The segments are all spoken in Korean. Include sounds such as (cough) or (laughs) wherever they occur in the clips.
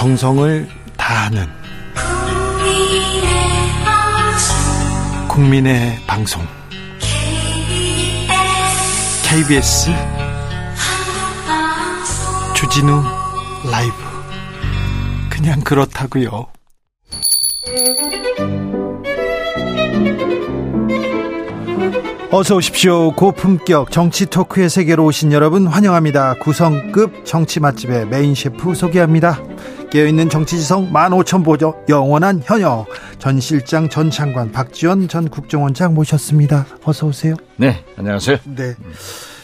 정성을 다하는 국민의 방송 KBS 주진우 라이브 그냥 그렇다고요. 어서 오십시오. 고품격 정치 토크의 세계로 오신 여러분 환영합니다. 구성급 정치 맛집의 메인 셰프 소개합니다. 깨어있는 정치지성 15,000보죠. 영원한 현역 전 실장 전 장관 박지원 전 국정원장 모셨습니다. 어서 오세요. 네, 안녕하세요. 네.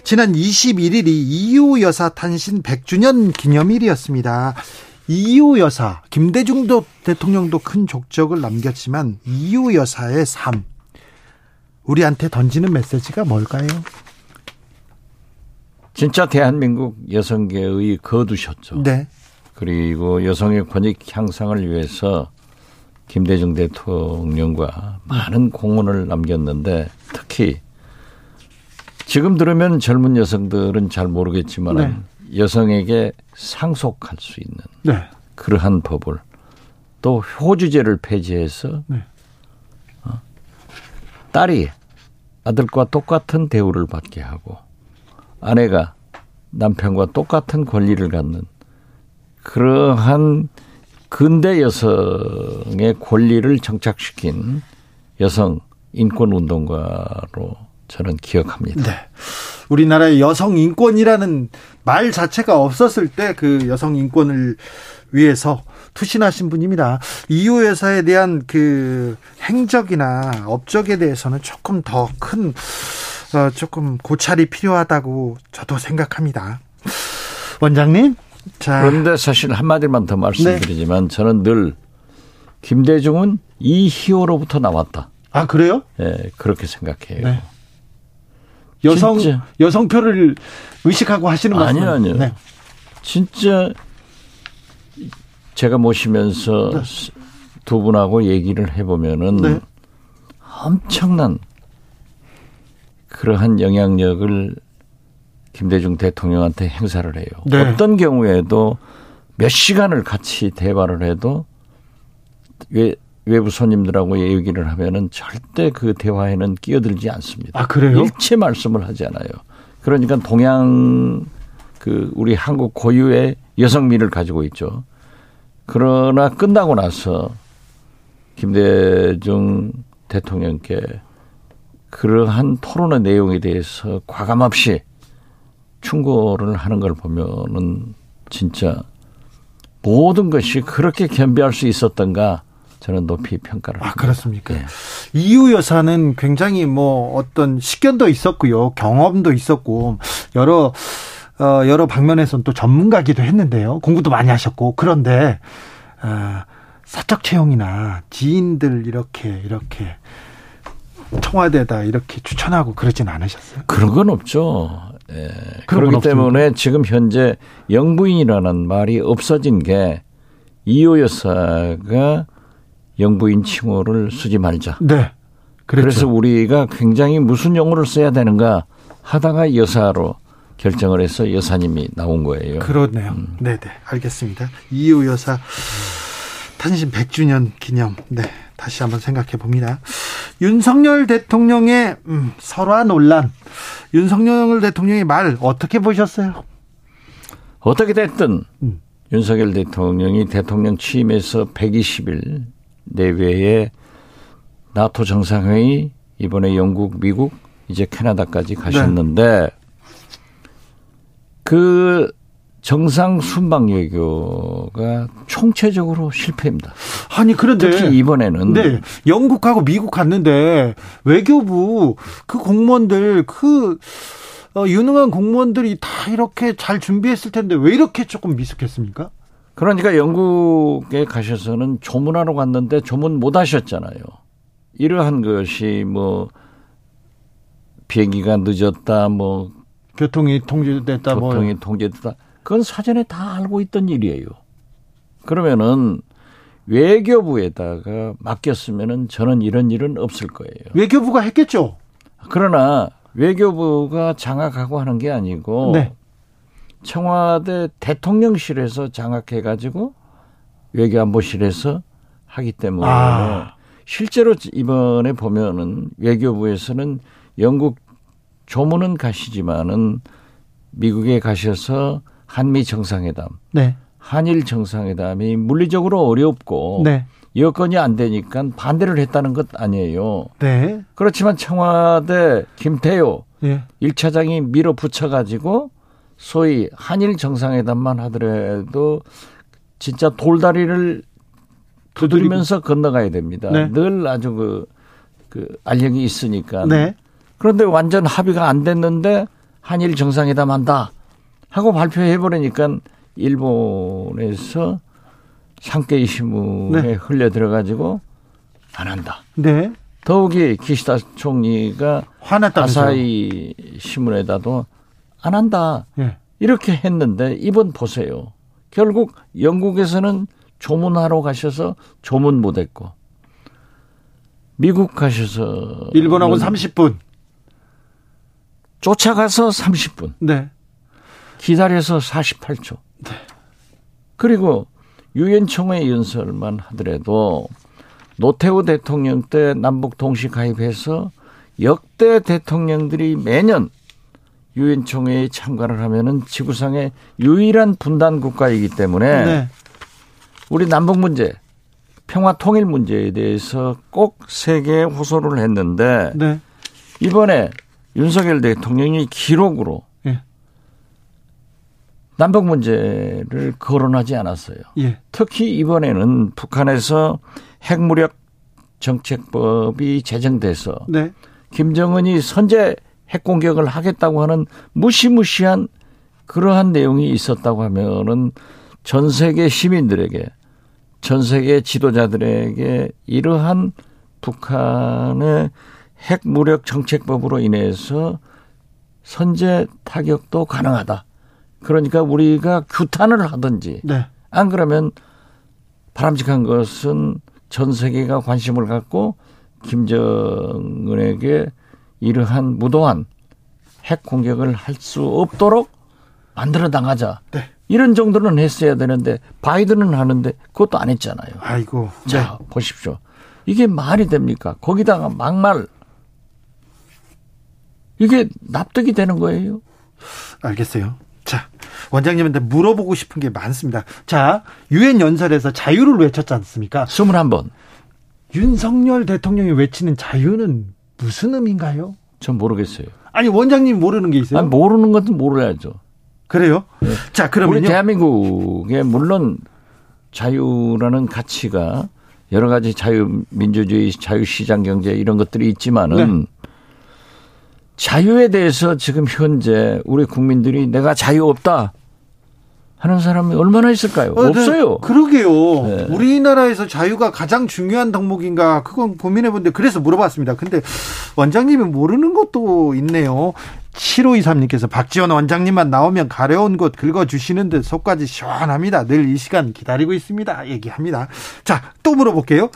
지난 21일이 이유 여사 탄신 100주년 기념일이었습니다. 이유 여사, 김대중 대통령도 큰 족적을 남겼지만 이유 여사의 삶, 우리한테 던지는 메시지가 뭘까요? 진짜 대한민국 여성계의 거두셨죠. 네. 그리고 여성의 권익 향상을 위해서 김대중 대통령과 많은 공헌을 남겼는데 특히 지금 들으면 젊은 여성들은 잘 모르겠지만 네. 여성에게 상속할 수 있는 네. 그러한 법을 또 효주제를 폐지해서 네. 딸이 아들과 똑같은 대우를 받게 하고 아내가 남편과 똑같은 권리를 갖는 그러한 근대 여성의 권리를 정착시킨 여성 인권 운동가로 저는 기억합니다. 네. 우리나라의 여성 인권이라는 말 자체가 없었을 때 그 여성 인권을 위해서 투신하신 분입니다. 이호 여사에 대한 그 행적이나 업적에 대해서는 조금 더큰 어, 조금 고찰이 필요하다고 저도 생각합니다. 원장님. 자. 그런데 사실 한마디만 더 말씀드리지만 네. 저는 늘 김대중은 이 희호로부터 나왔다. 아, 그래요? 예, 네, 그렇게 생각해요. 네. 여성, 진짜. 여성표를 의식하고 하시는 말씀 아니요, 아니요. 네. 진짜 제가 모시면서 네. 두 분하고 얘기를 해보면은 네. 엄청난 그러한 영향력을 김대중 대통령한테 행사를 해요. 네. 어떤 경우에도 몇 시간을 같이 대화를 해도 외, 외부 손님들하고 얘기를 하면은 절대 그 대화에는 끼어들지 않습니다. 아, 그래요? 일체 말씀을 하지 않아요. 그러니까 동양 그 우리 한국 고유의 여성미를 가지고 있죠. 그러나 끝나고 나서 김대중 대통령께 그러한 토론의 내용에 대해서 과감 없이 충고를 하는 걸 보면은 진짜 모든 것이 그렇게 겸비할 수 있었던가 저는 높이 평가를 아, 합니다. 그렇습니까? 네. 이유 여사는 굉장히 뭐 어떤 식견도 있었고요. 경험도 있었고 여러 어, 여러 방면에서는 또 전문가기도 했는데요. 공부도 많이 하셨고 그런데 어, 사적 채용이나 지인들 이렇게 이렇게 청와대다 이렇게 추천하고 그러진 않으셨어요? 그런 건 없죠. 예. 그렇기 때문에 지금 현재 영부인이라는 말이 없어진 게 이호 여사가 영부인 칭호를 쓰지 말자. 네. 그랬죠. 그래서 우리가 굉장히 무슨 용어를 써야 되는가 하다가 여사로 결정을 해서 여사님이 나온 거예요. 그렇네요. 음. 네네. 알겠습니다. 이호 여사 탄신 100주년 기념. 네. 다시 한번 생각해 봅니다. 윤석열 대통령의 음, 설화 논란. 윤석열 대통령의 말 어떻게 보셨어요? 어떻게 됐든 음. 윤석열 대통령이 대통령 취임해서 120일 내외에 나토 정상회의 이번에 영국, 미국, 이제 캐나다까지 가셨는데 네. 그 정상 순방 외교가 총체적으로 실패입니다. 아니 그런데 특히 이번에는 네, 영국하고 미국 갔는데 외교부 그 공무원들 그 어, 유능한 공무원들이 다 이렇게 잘 준비했을 텐데 왜 이렇게 조금 미숙했습니까? 그러니까 영국에 가셔서는 조문하러 갔는데 조문 못 하셨잖아요. 이러한 것이 뭐 비행기가 늦었다, 뭐 교통이 통제됐다, 뭐 교통이 뭐. 통제됐다. 그건 사전에 다 알고 있던 일이에요. 그러면은 외교부에다가 맡겼으면은 저는 이런 일은 없을 거예요. 외교부가 했겠죠. 그러나 외교부가 장악하고 하는 게 아니고 네. 청와대 대통령실에서 장악해 가지고 외교안보실에서 하기 때문에 아. 실제로 이번에 보면은 외교부에서는 영국 조문은 가시지만은 미국에 가셔서 한미 정상회담, 네. 한일 정상회담이 물리적으로 어렵고 네. 여건이 안 되니까 반대를 했다는 것 아니에요. 네. 그렇지만 청와대 김태효 예. 1차장이 밀어붙여 가지고 소위 한일 정상회담만 하더라도 진짜 돌다리를 두드리면서 건너가야 됩니다. 네. 늘 아주 그, 그 알력이 있으니까. 네. 그런데 완전 합의가 안 됐는데 한일 정상회담 한다 하고 발표해 버리니까 일본에서 상케이 신문에 네. 흘려 들어가지고 안 한다. 네. 더욱이 기시다 총리가 화났다면서요. 아사히 신문에다도 안 한다. 예. 이렇게 했는데 이번 보세요. 결국 영국에서는 조문하러 가셔서 조문 못 했고 미국 가셔서 일본하고 30분. 쫓아가서 30분 네. 기다려서 48초. 그리고 유엔 총회 연설만 하더라도 노태우 대통령 때 남북 동시 가입해서 역대 대통령들이 매년 유엔 총회에 참가를 하면은 지구상의 유일한 분단 국가이기 때문에 네. 우리 남북 문제, 평화 통일 문제에 대해서 꼭 세계에 호소를 했는데 네. 이번에 윤석열 대통령이 기록으로 예. 남북 문제를 거론하지 않았어요. 예. 특히 이번에는 북한에서 핵무력 정책법이 제정돼서 네. 김정은이 선제 핵 공격을 하겠다고 하는 무시무시한 그러한 내용이 있었다고 하면은 전 세계 시민들에게 전 세계 지도자들에게 이러한 북한의 핵무력 정책법으로 인해서 선제 타격도 가능하다. 그러니까 우리가 규탄을 하든지 네. 안 그러면 바람직한 것은 전 세계가 관심을 갖고 김정은에게 이러한 무도한 핵 공격을 할 수 없도록 만들어 나가자. 네. 이런 정도는 했어야 되는데 바이든은 하는데 그것도 안 했잖아요. 아이고. 자, 보십시오. 이게 말이 됩니까? 거기다가 막말. 이게 납득이 되는 거예요. 알겠어요. 자, 원장님한테 물어보고 싶은 게 많습니다. 자, 유엔 연설에서 자유를 외쳤지 않습니까? 21번. 윤석열 대통령이 외치는 자유는 무슨 의미인가요? 전 모르겠어요. 아니, 원장님 모르는 게 있어요? 아니, 모르는 것은 모르야죠. 그래요? 자, 우리 그러면요. 대한민국에 물론 자유라는 가치가 여러 가지 자유 민주주의, 자유 시장 경제 이런 것들이 있지만은 네. 자유에 대해서 지금 현재 우리 국민들이 내가 자유 없다 하는 사람이 얼마나 있을까요? 어, 네. 없어요. 그러게요. 네. 우리나라에서 자유가 가장 중요한 덕목인가? 그건 고민해 본데 그래서 물어봤습니다. 근데 원장님이 모르는 것도 있네요. 7523님께서 박지원 원장님만 나오면 가려운 곳 긁어주시는데 속까지 시원합니다. 늘 이 시간 기다리고 있습니다. 얘기합니다. 자, 또 물어볼게요.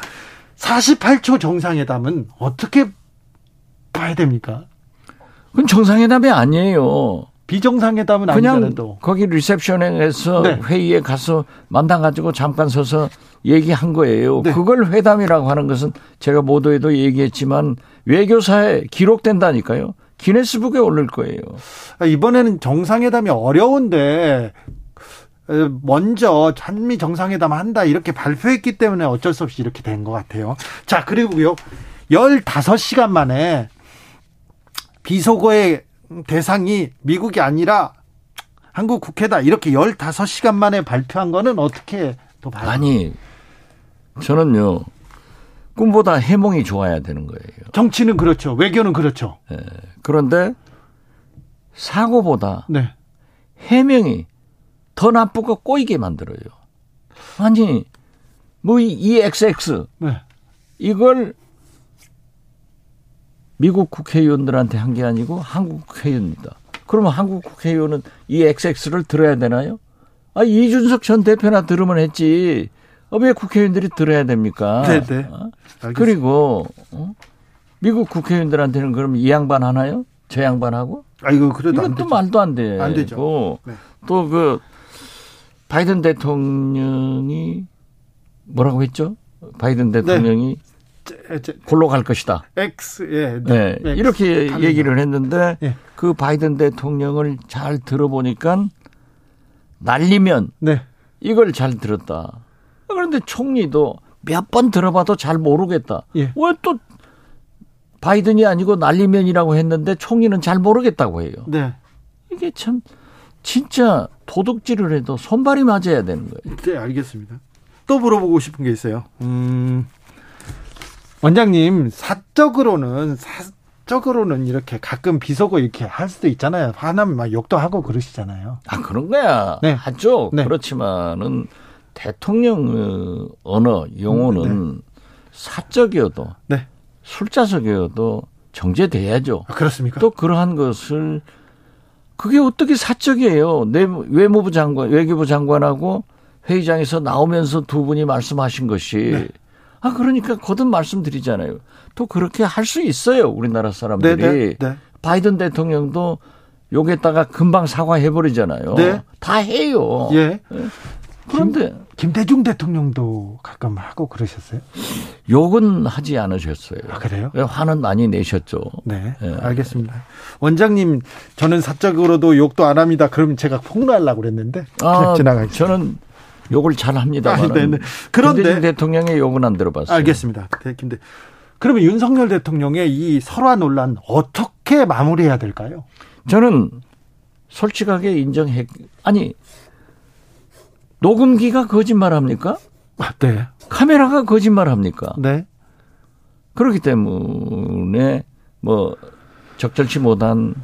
48초 정상회담은 어떻게 봐야 됩니까? 그건 정상회담이 아니에요. 비정상회담은 그냥 아니잖아요. 거기 리셉션에서 네. 회의에 가서 만나가지고 잠깐 서서 얘기한 거예요. 네. 그걸 회담이라고 하는 것은 제가 모두에도 얘기했지만 외교사에 기록된다니까요. 기네스북에 올릴 거예요. 아, 이번에는 정상회담이 어려운데 에, 먼저 한미 정상회담 한다 이렇게 발표했기 때문에 어쩔 수 없이 이렇게 된 것 같아요. 자 그리고요 15시간 만에 비속어의 대상이 미국이 아니라 한국 국회다 이렇게 15시간 만에 발표한 거는 어떻게 또 봐요? 아니, 저는요, 꿈보다 해몽이 좋아야 되는 거예요. 정치는 그렇죠. 외교는 그렇죠. 그런데 사고보다 네. 해명이 더 나쁘고 꼬이게 만들어요. 아니, 뭐이 XX 네. 이걸 미국 국회의원들한테 한 게 아니고 한국 국회의원입니다. 그러면 한국 국회의원은 이 XX를 들어야 되나요? 아, 이준석 전 대표나 들으면 했지. 어, 왜 국회의원들이 들어야 됩니까? 네, 네. 어? 알겠습니다. 그리고 어? 미국 국회의원들한테는 그럼 이 양반 하나요? 저 양반 하고? 아 이거 그래도 되죠. 말도 안 돼. 안 되죠. 네. 또그 바이든 대통령이 뭐라고 했죠? 바이든 대통령이 제- 제- 골로 갈 것이다. X 예. 네. X 이렇게 갑니다. 얘기를 했는데 예. 그 바이든 대통령을 잘 들어보니까 날리면 네. 이걸 잘 들었다. 그런데 총리도 몇 번 들어봐도 잘 모르겠다. 예. 왜또 바이든이 아니고 날리면이라고 했는데 총리는 잘 모르겠다고 해요. 네. 이게 참 진짜 도둑질을 해도 손발이 맞아야 되는 거예요. 네, 알겠습니다. 또 물어보고 싶은 게 있어요. 음, 원장님, 사적으로는, 사적으로는 이렇게 가끔 비속어 이렇게 할 수도 있잖아요. 화나면 막 욕도 하고 그러시잖아요. 아 그런 거야. 네. 하죠. 네. 그렇지만은 대통령 언어 용어는 사적이어도 네. 술자석이어도 정제돼야죠. 아, 그렇습니까? 또 그러한 것을 그게 어떻게 사적이에요? 내 외무부 장관, 외교부 장관하고 회의장에서 나오면서 두 분이 말씀하신 것이 네. 아 그러니까 거듭 말씀드리잖아요. 또 그렇게 할 수 있어요. 우리나라 사람들이 네, 네, 네. 바이든 대통령도 욕했다가 금방 사과해 버리잖아요. 네. 다 해요. 예. 그런데 김 대중 대통령도 가끔 하고 그러셨어요? 욕은 하지 않으셨어요. 아, 그래요? 화는 많이 내셨죠. 네, 예. 알겠습니다. 원장님, 저는 사적으로도 욕도 안 합니다. 그럼 제가 폭로하려고 그랬는데 그냥 아, 지나가겠습니다. 저는 욕을 잘 합니다만. 아, 네네. 그런데- 김대중 대통령의 욕은 안 들어봤어요. 알겠습니다. 네, 김대. 그러면 윤석열 대통령의 이 설화 논란 어떻게 마무리해야 될까요? 저는 솔직하게 인정해. 아니 녹음기가 거짓말합니까? 아, 네. 카메라가 거짓말합니까? 네. 그렇기 때문에 뭐 적절치 못한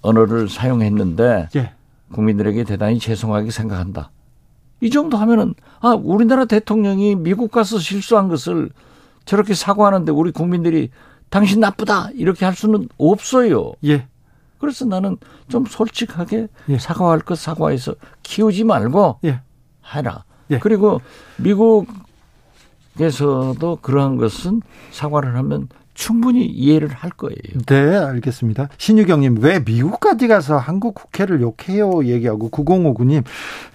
언어를 사용했는데 예. 국민들에게 대단히 죄송하게 생각한다. 이 정도 하면은 아 우리나라 대통령이 미국 가서 실수한 것을 저렇게 사과하는데 우리 국민들이 당신 나쁘다 이렇게 할 수는 없어요. 예. 그래서 나는 좀 솔직하게 예. 사과할 것 사과해서 키우지 말고 예. 해라. 예. 그리고 미국에서도 그러한 것은 사과를 하면 충분히 이해를 할 거예요. 네, 알겠습니다. 신유경님, 왜 미국까지 가서 한국 국회를 욕해요? 얘기하고, 9059님,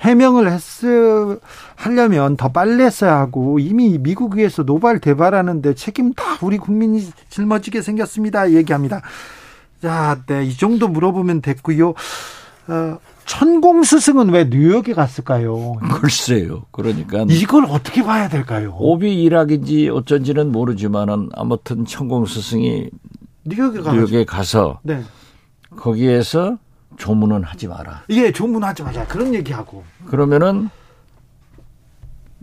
해명을 했을, 하려면 더 빨리 했어야 하고, 이미 미국에서 노발 대발하는데 책임 다 우리 국민이 짊어지게 생겼습니다. 얘기합니다. 자, 네, 이 정도 물어보면 됐고요. 어, 천공 스승은 왜 뉴욕에 갔을까요? 글쎄요. 그러니까 이걸 어떻게 봐야 될까요? 오비 일학인지 어쩐지는 모르지만은 아무튼 천공 스승이 뉴욕에 가 뉴욕에 가서 네. 거기에서 조문은 하지 마라. 예, 조문하지 마자. 그런 얘기하고. 그러면은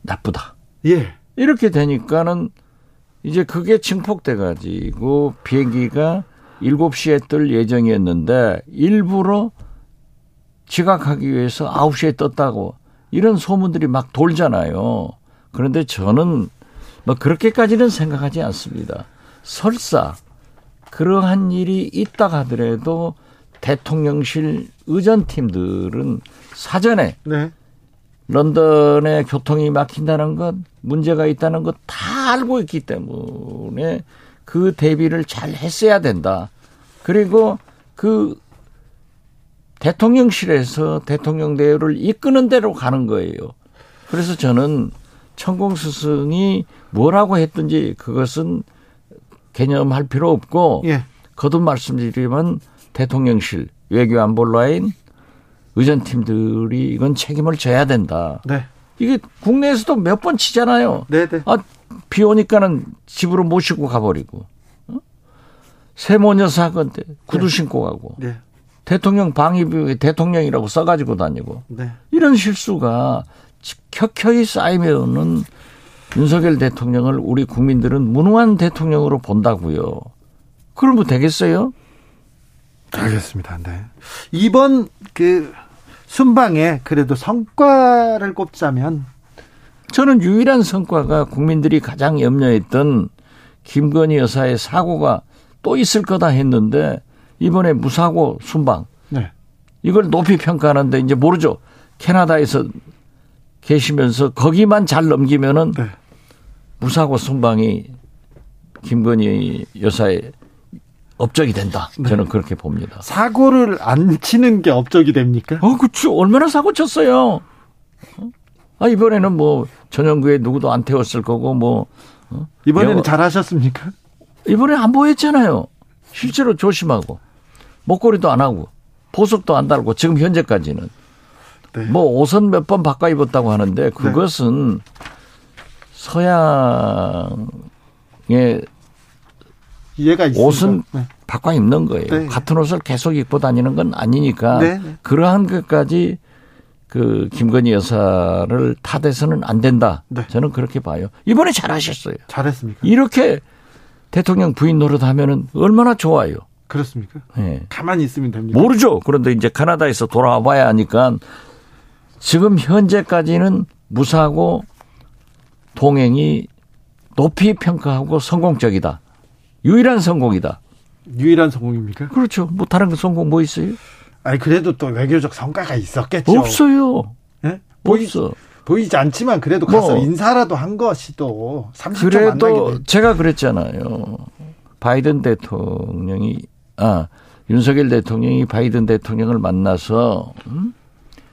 나쁘다. 예. 이렇게 되니까는 이제 그게 증폭돼 가지고 비행기가 7시에 뜰 예정이었는데 일부러 지각하기 위해서 9시에 떴다고 이런 소문들이 막 돌잖아요. 그런데 저는 뭐 그렇게까지는 생각하지 않습니다. 설사 그러한 일이 있다 하더라도 대통령실 의전팀들은 사전에 네. 런던의 교통이 막힌다는 것, 문제가 있다는 것 다 알고 있기 때문에 그 대비를 잘 했어야 된다. 그리고 그 대통령실에서 대통령 대우를 이끄는 대로 가는 거예요. 그래서 저는 천공 스승이 뭐라고 했든지 그것은 개념할 필요 없고 예. 거듭 말씀드리면 대통령실 외교안보 라인 의전팀들이 이건 책임을 져야 된다. 네. 이게 국내에서도 몇 번 치잖아요. 네, 네. 아, 비 오니까는 집으로 모시고 가버리고. 어? 세모녀 사건 때 구두 신고 가고. 네. 대통령 방위비에 대통령이라고 써가지고 다니고. 네. 이런 실수가 켜켜이 쌓이면은 윤석열 대통령을 우리 국민들은 무능한 대통령으로 본다고요. 그러면 되겠어요? 알겠습니다. 네. 이번 그 순방에 그래도 성과를 꼽자면 저는 유일한 성과가 국민들이 가장 염려했던 김건희 여사의 사고가 또 있을 거다 했는데 이번에 무사고 순방 네. 이걸 높이 평가하는데 이제 모르죠. 캐나다에서 계시면서 거기만 잘 넘기면은 네. 무사고 순방이 김건희 여사의 업적이 된다. 저는 그렇게 봅니다. 사고를 안 치는 게 업적이 됩니까? 어, 그쵸. 얼마나 사고 쳤어요. 어? 아, 이번에는 뭐 전용구에 누구도 안 태웠을 거고 뭐. 어? 이번에는 잘하셨습니까? 이번에 안 보였잖아요. 실제로 조심하고. 목걸이도 안 하고. 보석도 안 달고 지금 현재까지는. 네. 뭐 옷은 몇 번 바꿔 입었다고 하는데 그것은 네. 서양의 이해가 옷은 네. 바꿔 입는 거예요. 네. 같은 옷을 계속 입고 다니는 건 아니니까 네. 그러한 것까지 그 김건희 여사를 탓해서는 안 된다. 네. 저는 그렇게 봐요. 이번에 잘하셨어요. 잘했습니까? 이렇게 대통령 부인 노릇하면은 얼마나 좋아요. 그렇습니까? 네. 가만히 있으면 됩니다. 모르죠. 그런데 이제 카나다에서 돌아와 봐야 하니까 지금 현재까지는 무사고 동행이 높이 평가하고 성공적이다. 유일한 성공이다. 유일한 성공입니까? 그렇죠. 뭐 다른 성공 뭐 있어요? 아니 그래도 또 외교적 성과가 있었겠죠. 없어요. 네? 보이, 없어. 보이지 않지만 그래도 가서 뭐, 인사라도 한 것이 또 30초 그래도 제가 그랬잖아요. 바이든 대통령이 아 윤석열 대통령이 바이든 대통령을 만나서 음?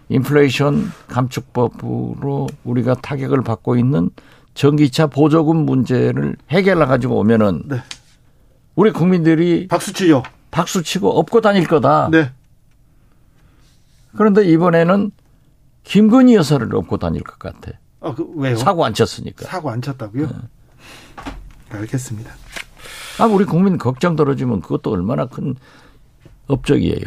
인플레이션 감축법으로 우리가 타격을 받고 있는 전기차 보조금 문제를 해결해 가지고 오면은 네. 우리 국민들이 박수 치죠. 박수 치고 업고 다닐 거다. 네. 그런데 이번에는 김건희 여사를 업고 다닐 것 같아. 아, 그 왜요? 사고 안 쳤으니까. 사고 안 쳤다고요? 네. 알겠습니다. 아, 우리 국민 걱정 떨어지면 그것도 얼마나 큰 업적이에요.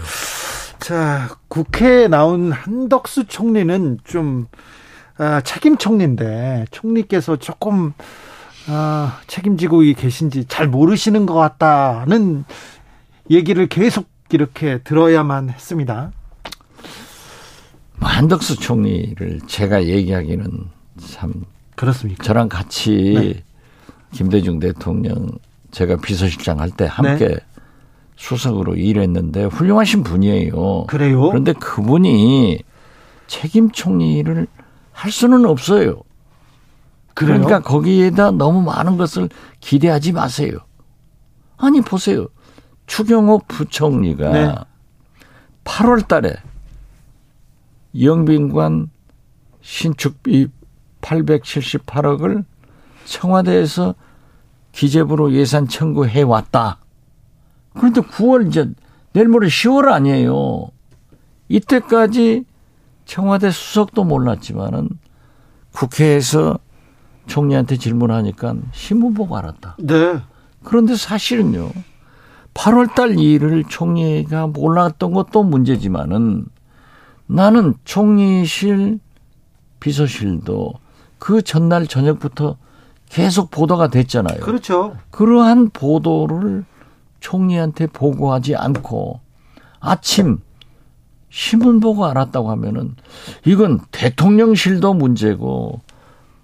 자, 국회에 나온 한덕수 총리는 좀 아, 책임 총리인데 총리께서 조금 아, 책임지고 계신지 잘 모르시는 것 같다는 얘기를 계속 이렇게 들어야만 했습니다. 뭐 한덕수 총리를 제가 얘기하기는 참 그렇습니까? 저랑 같이 네. 김대중 대통령 제가 비서실장 할 때 함께 네. 수석으로 일했는데 훌륭하신 분이에요. 그래요? 그런데 그분이 책임 총리를 할 수는 없어요. 그래요? 그러니까 거기에다 너무 많은 것을 기대하지 마세요. 아니 보세요. 추경호 부총리가 네. 8월 달에 영빈관 신축비 878억을 청와대에서 기재부로 예산 청구해 왔다. 그런데 9월 이제 내일 모레 10월 아니에요. 이때까지 청와대 수석도 몰랐지만은 국회에서 총리한테 질문하니까 신문 보고 알았다. 네. 그런데 사실은요. 8월 달 일을 총리가 몰랐던 것도 문제지만은 나는 총리실 비서실도 그 전날 저녁부터 계속 보도가 됐잖아요. 그렇죠. 그러한 보도를 총리한테 보고하지 않고 아침 신문 보고 알았다고 하면은 이건 대통령실도 문제고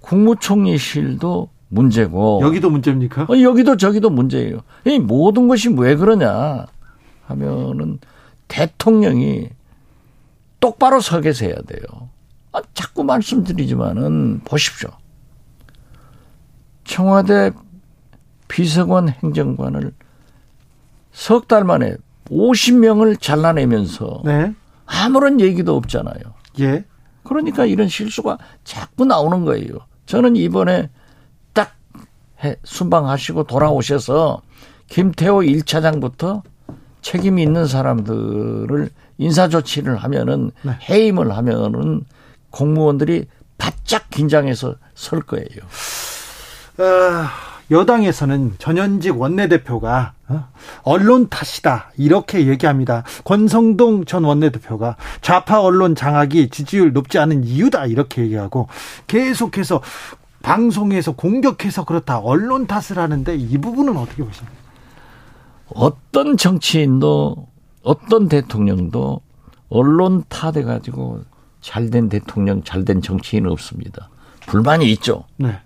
국무총리실도 문제고 여기도 문제입니까? 어, 여기도 저기도 문제예요. 이 모든 것이 왜 그러냐 하면은 대통령이 똑바로 서 계셔야 돼요. 아, 자꾸 말씀드리지만은 보십시오. 청와대 비서관 행정관을 석 달 만에 50명을 잘라내면서 네. 아무런 얘기도 없잖아요. 예. 그러니까 이런 실수가 자꾸 나오는 거예요. 저는 이번에 딱 순방하시고 돌아오셔서 김태호 1차장부터 책임 있는 사람들을 인사 조치를 하면은 네. 해임을 하면은 공무원들이 바짝 긴장해서 설 거예요. 어, 여당에서는 전현직 원내대표가 어, 언론 탓이다 이렇게 얘기합니다. 권성동 전 원내대표가 좌파 언론 장악이 지지율 높지 않은 이유다 이렇게 얘기하고 계속해서 방송에서 공격해서 그렇다 언론 탓을 하는데 이 부분은 어떻게 보십니까? 어떤 정치인도 어떤 대통령도 언론 탓해 가지고 잘된 대통령, 잘된 정치인은 없습니다. 불만이 있죠. 네.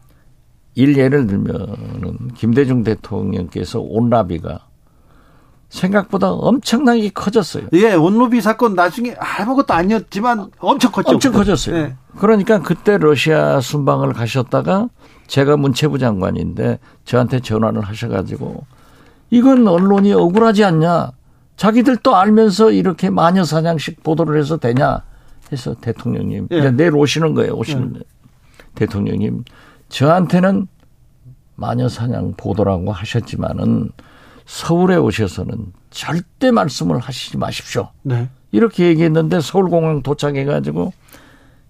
일 예를 들면은 김대중 대통령께서 온라비가 생각보다 엄청나게 커졌어요. 예, 온로비 사건 나중에 아무것도 아니었지만 엄청 컸죠. 엄청 커졌어요. 네. 그러니까 그때 러시아 순방을 가셨다가 제가 문체부 장관인데 저한테 전화를 하셔가지고 이건 언론이 억울하지 않냐. 자기들도 알면서 이렇게 마녀 사냥식 보도를 해서 되냐 해서 대통령님 예. 내일 오시는 거예요. 오시는 예. 대통령님 저한테는 마녀 사냥 보도라고 하셨지만은 서울에 오셔서는 절대 말씀을 하시지 마십시오. 네. 이렇게 얘기했는데 서울공항 도착해가지고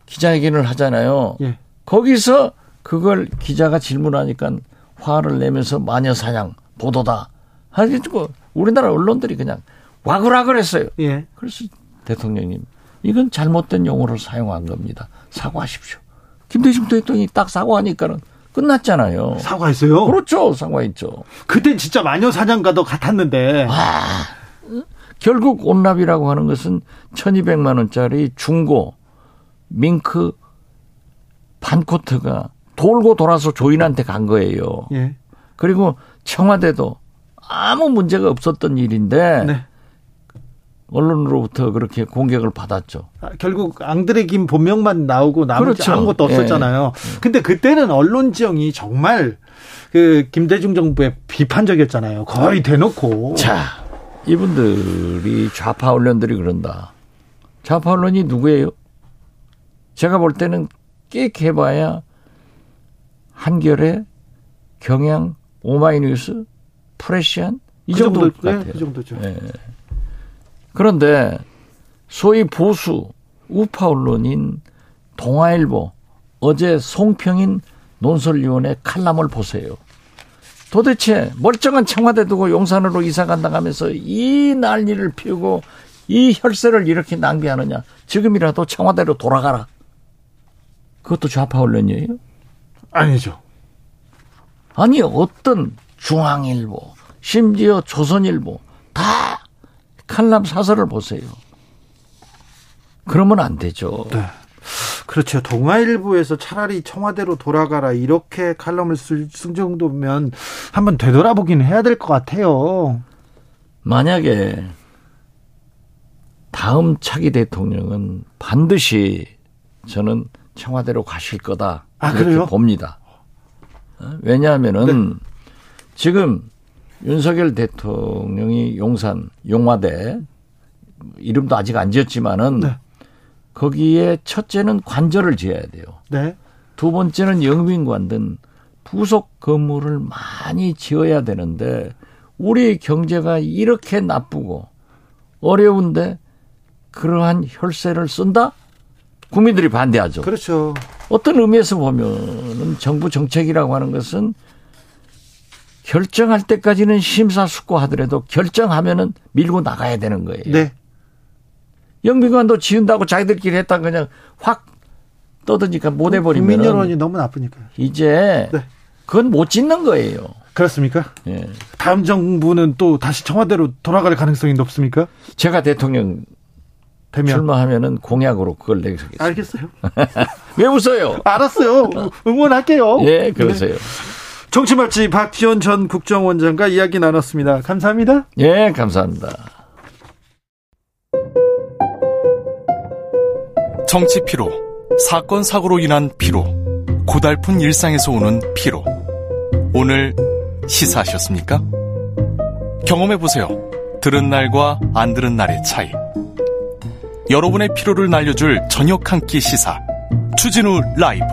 기자회견을 하잖아요. 예. 거기서 그걸 기자가 질문하니까 화를 내면서 마녀 사냥 보도다. 하지고 우리나라 언론들이 그냥 와글와글 했어요. 예. 그래서 대통령님 이건 잘못된 용어를 사용한 겁니다. 사과하십시오. 김대중 대통령이 딱 사과하니까는 끝났잖아요. 사과했어요? 그렇죠. 사과했죠. 그땐 진짜 마녀 사냥과도 같았는데. 아, 결국 온랍이라고 하는 것은 1200만 원짜리 중고 밍크 반코트가 돌고 돌아서 조인한테 간 거예요. 예. 그리고 청와대도 아무 문제가 없었던 일인데 네. 언론으로부터 그렇게 공격을 받았죠. 아, 결국 앙드레 김 본명만 나오고 나머지 그렇죠. 아무것도 없었잖아요. 예. 근데 그때는 언론 지형이 정말 그 김대중 정부에 비판적이었잖아요. 거의 대놓고. 자, 이분들이 좌파 언론들이 그런다. 좌파 언론이 누구예요? 제가 볼 때는 끽해봐야 한겨레, 경향, 오마이뉴스, 프레시안 이 그 정도 네, 같아요. 그 정도죠. 네. 그런데 소위 보수 우파 언론인 동아일보 어제 송평인 논설위원회 칼럼을 보세요. 도대체 멀쩡한 청와대 두고 용산으로 이사 간다 하면서 이 난리를 피우고 이 혈세를 이렇게 낭비하느냐. 지금이라도 청와대로 돌아가라. 그것도 좌파 언론이에요? 아니죠. 아니 어떤 중앙일보, 심지어 조선일보 다 칼럼 사설을 보세요. 그러면 안 되죠. 네. 그렇죠. 동아일보에서 차라리 청와대로 돌아가라 이렇게 칼럼을 쓸, 정도면 한번 되돌아보긴 해야 될 것 같아요. 만약에 다음 차기 대통령은 반드시 저는 청와대로 가실 거다 아, 이렇게 그래요? 봅니다. 어? 왜냐하면은 네. 지금 윤석열 대통령이 용산 용화대 이름도 아직 안 지었지만은 네. 거기에 첫째는 관절을 지어야 돼요. 네. 두 번째는 영빈관 등 부속 건물을 많이 지어야 되는데 우리 경제가 이렇게 나쁘고 어려운데 그러한 혈세를 쓴다? 국민들이 반대하죠. 그렇죠. 어떤 의미에서 보면은 정부 정책이라고 하는 것은 결정할 때까지는 심사숙고하더라도 결정하면은 밀고 나가야 되는 거예요. 네. 영빈관도 지은다고 자기들끼리 했다 그냥 확 떠드니까 못 해버리면 국민 여론이 너무 나쁘니까 이제 네. 그건 못 짓는 거예요. 그렇습니까? 예. 다음 정부는 또 다시 청와대로 돌아갈 가능성이 높습니까? 제가 대통령 되면 출마하면은 공약으로 그걸 내겠습니다. 알겠어요. (laughs) 왜 웃어요? 알았어요. (laughs) 응원할게요. 예, 그러세요. 네. 정치말지 박지원 전 국정원장과 이야기 나눴습니다. 감사합니다. 예, 감사합니다. 정치 피로, 사건 사고로 인한 피로, 고달픈 일상에서 오는 피로. 오늘 시사하셨습니까? 경험해 보세요. 들은 날과 안 들은 날의 차이. 여러분의 피로를 날려줄 저녁 한 끼 시사. 추진우 라이브.